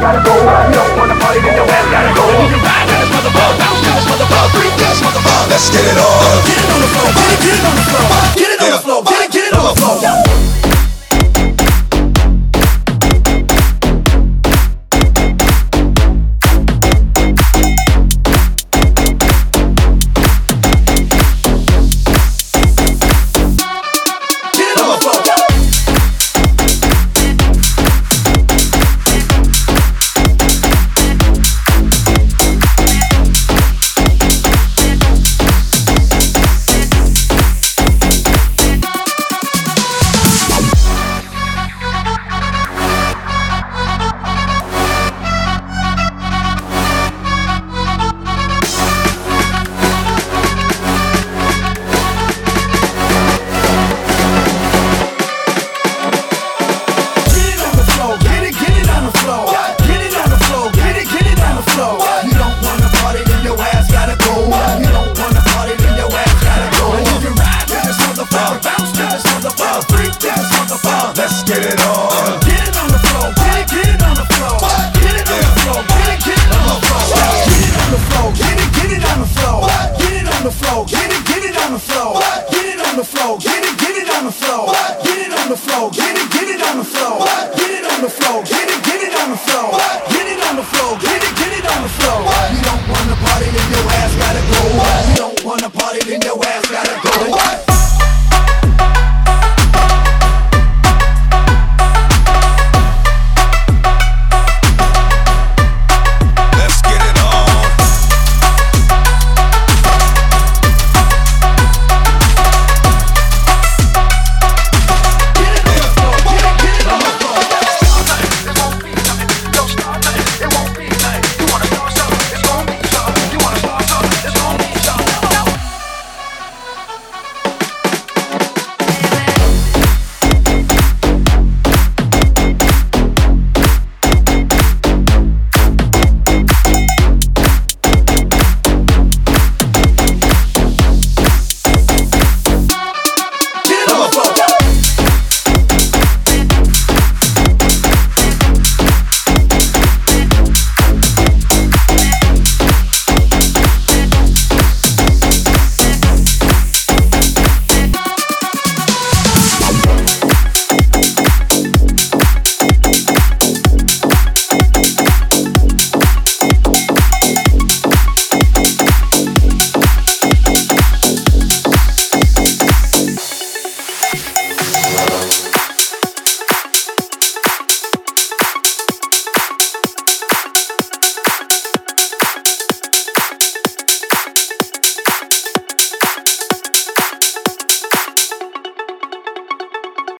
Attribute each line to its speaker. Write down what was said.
Speaker 1: gotta go. You don't wanna fight, then your ass gotta go. You can ride this motherfucker, this motherfucker, motherfucker.
Speaker 2: Let's get it on.
Speaker 1: Get it on the floor. Let's get it on. Get it on the floor, get it, get it on the floor. Get it on the floor, get it, get it on the floor. Get it on the floor, get it, get it on the floor. Get it on the floor, get it, get it on the floor. Get it on the floor, get it, get it on the floor. Get it on the floor, get it, get it on the floor. Get it on the floor, get it, get it on the floor. Get it on the floor, get it, get it on the floor.